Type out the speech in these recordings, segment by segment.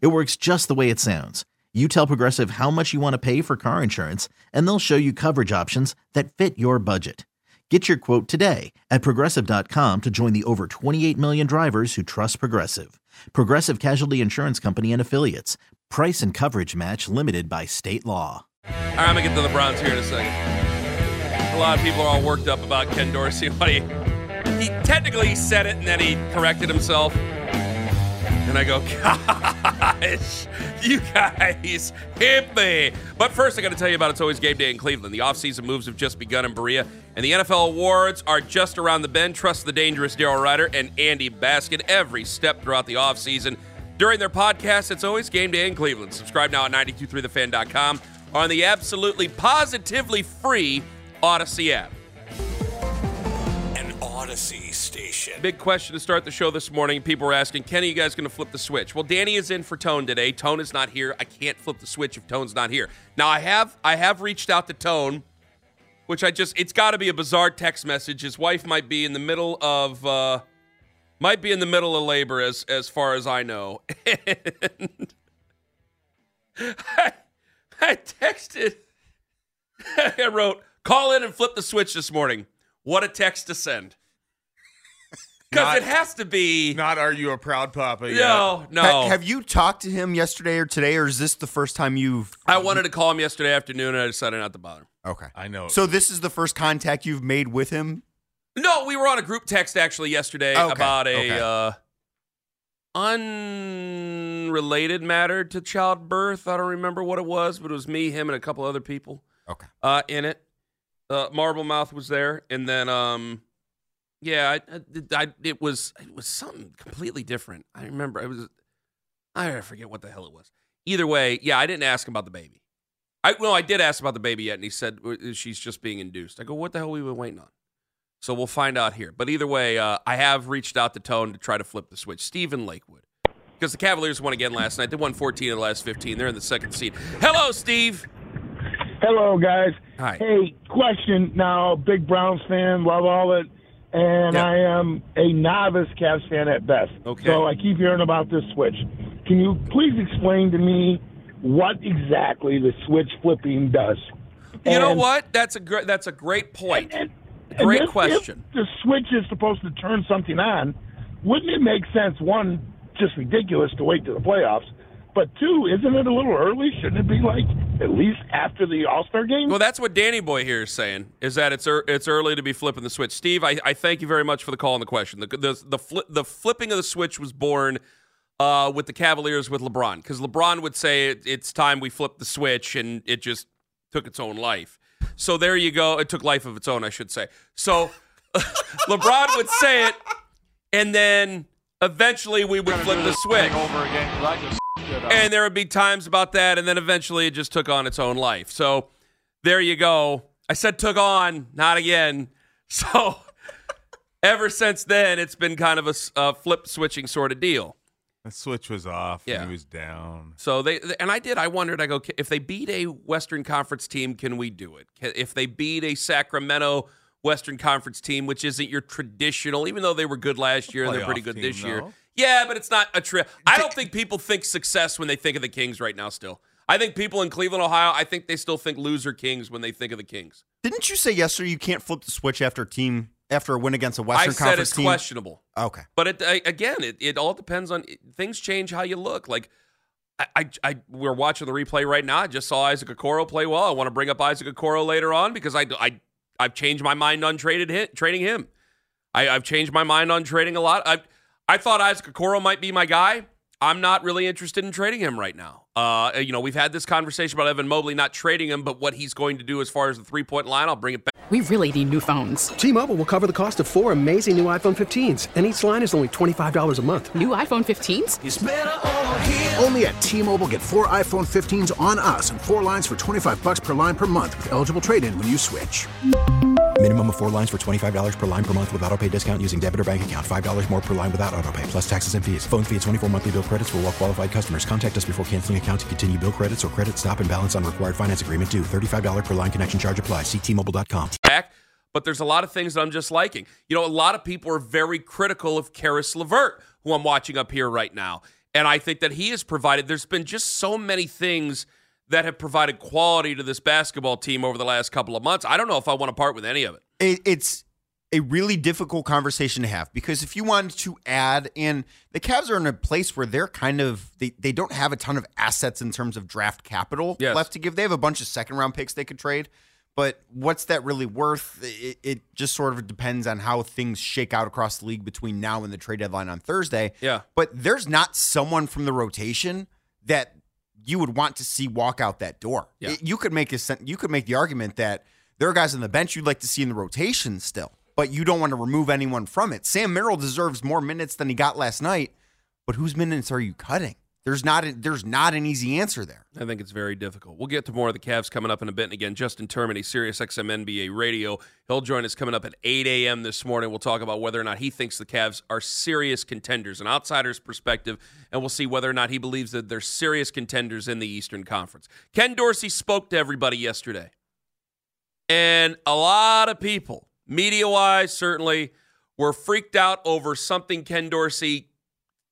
It works just the way it sounds. You tell Progressive how much you want to pay for car insurance, and they'll show you coverage options that fit your budget. Get your quote today at progressive.com to join the over 28 million drivers who trust Progressive. Progressive Casualty Insurance Company and Affiliates. Price and coverage match limited by state law. All right, I'm going to get to the Browns here in a second. A lot of people are all worked up about Ken Dorsey. He, he technically said it and then he corrected himself. And I go, gosh, you guys hit me. But first, I got to tell you about It's Always Game Day in Cleveland. The offseason moves have just begun in Berea, and the NFL awards are just around the bend. Trust the dangerous Daryl Ruiter and Andy Baskin every step throughout the offseason. During their podcast, It's Always Game Day in Cleveland. Subscribe now at 923thefan.com or on the absolutely positively free Audacy app. Audacy station. Big question to start the show this morning. People were asking, Kenny, you guys going to flip the switch? Well, Danny is in for Tone today. Tone is not here. I can't flip the switch if Tone's not here. Now, I have I have reached out to Tone, which I just it's got to be a bizarre text message. His wife might be in the middle of uh might be in the middle of labor as as far as I know. And I, I texted I wrote, "Call in and flip the switch this morning." What a text to send. Because it has to be. Not are you a proud papa yet? No, no. Ha- have you talked to him yesterday or today, or is this the first time you've? I wanted to call him yesterday afternoon, and I decided not to bother. Okay. I know. So this is the first contact you've made with him. No, we were on a group text actually yesterday Okay, about a okay. uh, unrelated matter to childbirth. I don't remember what it was, but it was me, him, and a couple other people Okay. uh, in it. Uh, Marble Mouth was there, and then um, yeah, I, I, I, it was it was something completely different. I remember it was I forget what the hell it was. Either way, yeah, I didn't ask him about the baby. I well, I did ask about the baby yet, and he said "Uh, she's just being induced. I go, what the hell we been waiting on? So we'll find out here. But either way, uh, I have reached out to Tone to try to flip the switch. Stephen Lakewood. Because the Cavaliers won again last night. They won 14 of the last 15. They're in the second seed. Hello, Steve. Hello, guys. Hi. Hey, question. Now, big Browns fan, love all it, and Yeah. I am a novice Cavs fan at best. Okay. So I keep hearing about this switch. Can you please explain to me what exactly the switch flipping does? You know what? That's a great. That's a great point. and- Great and if- question. If the switch is supposed to turn something on, wouldn't it make sense? One, just ridiculous to wait to the playoffs. But two, isn't it a little early? Shouldn't it be like at least after the All Star game? Well, that's what Danny Boy here is saying. Is that it's ear it's early to be flipping the switch. Steve, I, I thank you very much for the call and the question. The the the, fli the flipping of the switch was born uh, with the Cavaliers with LeBron because LeBron would say it, it's time we flip the switch, and it just took its own life. So there you go. It took life of its own, I should say. So LeBron would say it, and then eventually we would flip the switch. And there would be times about that, and then eventually it just took on its own life. So there you go. I said took on, not again. So ever since then, it's been kind of a flip switching sort of deal. the switch was off. Yeah. He was down. So they and I did. I wondered. I go if they beat a Western Conference team, can we do it? If they beat a Sacramento Western Conference team, which isn't your traditional, even though they were good last year and they're pretty good team, this year. Yeah, but it's not a trip. I don't think people think success when they think of the Kings right now. Still, I think people in Cleveland, Ohio, I think they still think loser Kings when they think of the Kings. Didn't you say yesterday you can't flip the switch after a team after a win against a Western I said Conference it's team? questionable. Okay. But it, I, again, it, it all depends on things change how you look. Like I, I, I we're watching the replay right now. I just saw Isaac Okoro play well. I want to bring up Isaac Okoro later on because I, I, I've changed my mind on traded hit, trading him. I, I've changed my mind on trading a lot. I, I thought Isaac Okoro might be my guy. I'm not really interested in trading him right now. Uh, you know, we've had this conversation about Evan Mobley not trading him, but what he's going to do as far as the three point line, I'll bring it back. We really need new phones. T Mobile will cover the cost of four amazing new iPhone 15s, and each line is only $25 a month. New iPhone 15s? Only at T-Mobile get four iPhone 15s on us and four lines for 25 bucks per line per month with eligible trade-in when you switch. Minimum of four lines for $25 per line per month with auto pay discount using debit or bank account. $5 more per line without auto pay, plus taxes and fees. Phone fee at 24 monthly bill credits for all well qualified customers. Contact us before canceling account to continue bill credits or credit stop and balance on required finance agreement due. $35 per line connection charge apply. Ctmobile.com. back, but there's a lot of things that I'm just liking. You know, a lot of people are very critical of Caris LeVert, who I'm watching up here right now. And I think that he has provided, there's been just so many things that have provided quality to this basketball team over the last couple of months. I don't know if I want to part with any of it. it, it's a really difficult conversation to have because if you wanted to add and the Cavs are in a place where they're kind of they, they don't have a ton of assets in terms of draft capital Yes. left to give. They have a bunch of second round picks they could trade, but what's that really worth? It, it just sort of depends on how things shake out across the league between now and the trade deadline on Thursday. Yeah. But there's not someone from the rotation that you would want to see walk out that door. Yeah. It- you could make a you could make the argument that there are guys on the bench you'd like to see in the rotation still, but you don't want to remove anyone from it. Sam Merrill deserves more minutes than he got last night, but whose minutes are you cutting? There's not a, there's not an easy answer there. I think it's very difficult. We'll get to more of the Cavs coming up in a bit. And again, Justin Termini, Sirius XM NBA Radio. He'll join us coming up at 8 a.m. this morning. We'll talk about whether or not he thinks the Cavs are serious contenders, an outsider's perspective, and we'll see whether or not he believes that they're serious contenders in the Eastern Conference. Ken Dorsey spoke to everybody yesterday. And a lot of people, media wise, certainly, were freaked out over something Ken Dorsey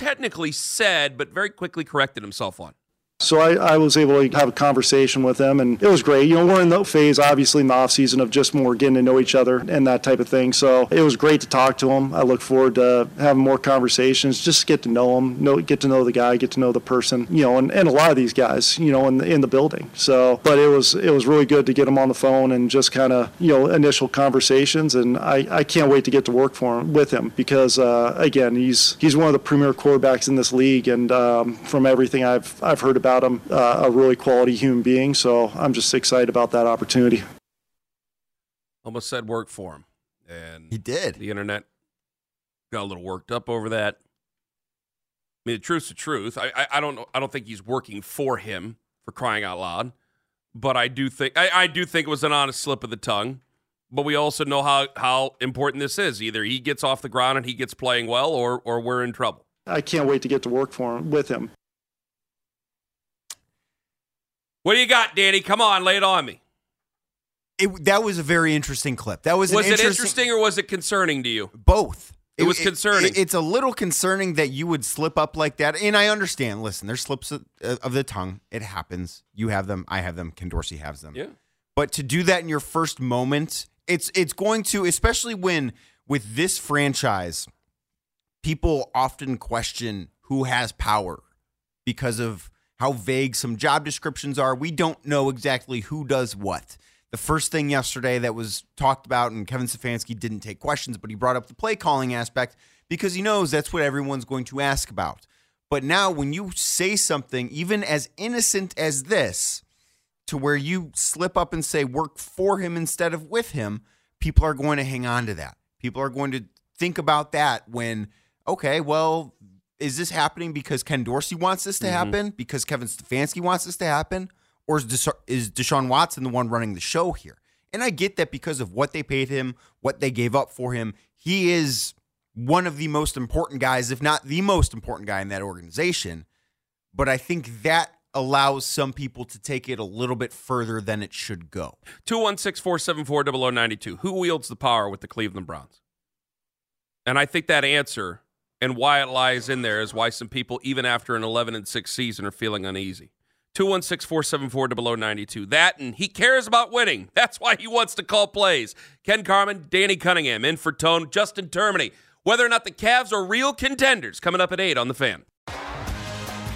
technically said, but very quickly corrected himself on. So I, I was able to have a conversation with them, and it was great. You know, we're in the phase, obviously, in the off season of just more getting to know each other and that type of thing. So it was great to talk to him. I look forward to having more conversations, just get to know him, know, get to know the guy, get to know the person, you know, and, and a lot of these guys, you know, in the, in the building. So, but it was it was really good to get him on the phone and just kind of you know initial conversations, and I, I can't wait to get to work for him with him because uh, again, he's he's one of the premier quarterbacks in this league, and um, from everything I've I've heard about him, uh, a really quality human being. So I'm just excited about that opportunity. almost said work for him. And He did. the internet got a little worked up over that. I mean, the truth's the truth. I, I, I don't know. I don't think he's working for him for crying out loud. But I do think I, I do think it was an honest slip of the tongue. But we also know how how important this is. Either he gets off the ground and he gets playing well, or or we're in trouble. I can't wait to get to work for him with him. What do you got, Danny? Come on, lay it on me. It, that was a very interesting clip. That was an Was it interesting or was it concerning to you? both. It was concerning. it's a little concerning that you would slip up like that, and I understand. Listen, there's slips of, uh, of the tongue. It happens. You have them. I have them. Ken Dorsey has them. Yeah. But to do that in your first moment, it's it's going to, especially when with this franchise, people often question who has power because of how vague some job descriptions are. We don't know exactly who does what. The first thing yesterday that was talked about, and Kevin Stefanski didn't take questions, but he brought up the play calling aspect because he knows that's what everyone's going to ask about. But now, when you say something, even as innocent as this, to where you slip up and say work for him instead of with him, people are going to hang on to that. People are going to think about that when, okay, well, is this happening because Ken Dorsey wants this to Mm-hmm. happen? Because Kevin Stefanski wants this to happen? Or is, Desha- is Deshaun Watson the one running the show here? And I get that because of what they paid him, what they gave up for him. He is one of the most important guys, if not the most important guy in that organization. But I think that allows some people to take it a little bit further than it should go. 216 474 0092. Who wields the power with the Cleveland Browns? And I think that answer and why it lies in there is why some people, even after an 11 and 6 season, are feeling uneasy. 216 474 below 0092. That and he cares about winning. That's why he wants to call plays. Ken Carman, Danny Cunningham, in for Tone, Justin Termini. Whether or not the Cavs are real contenders coming up at 8 on the fan.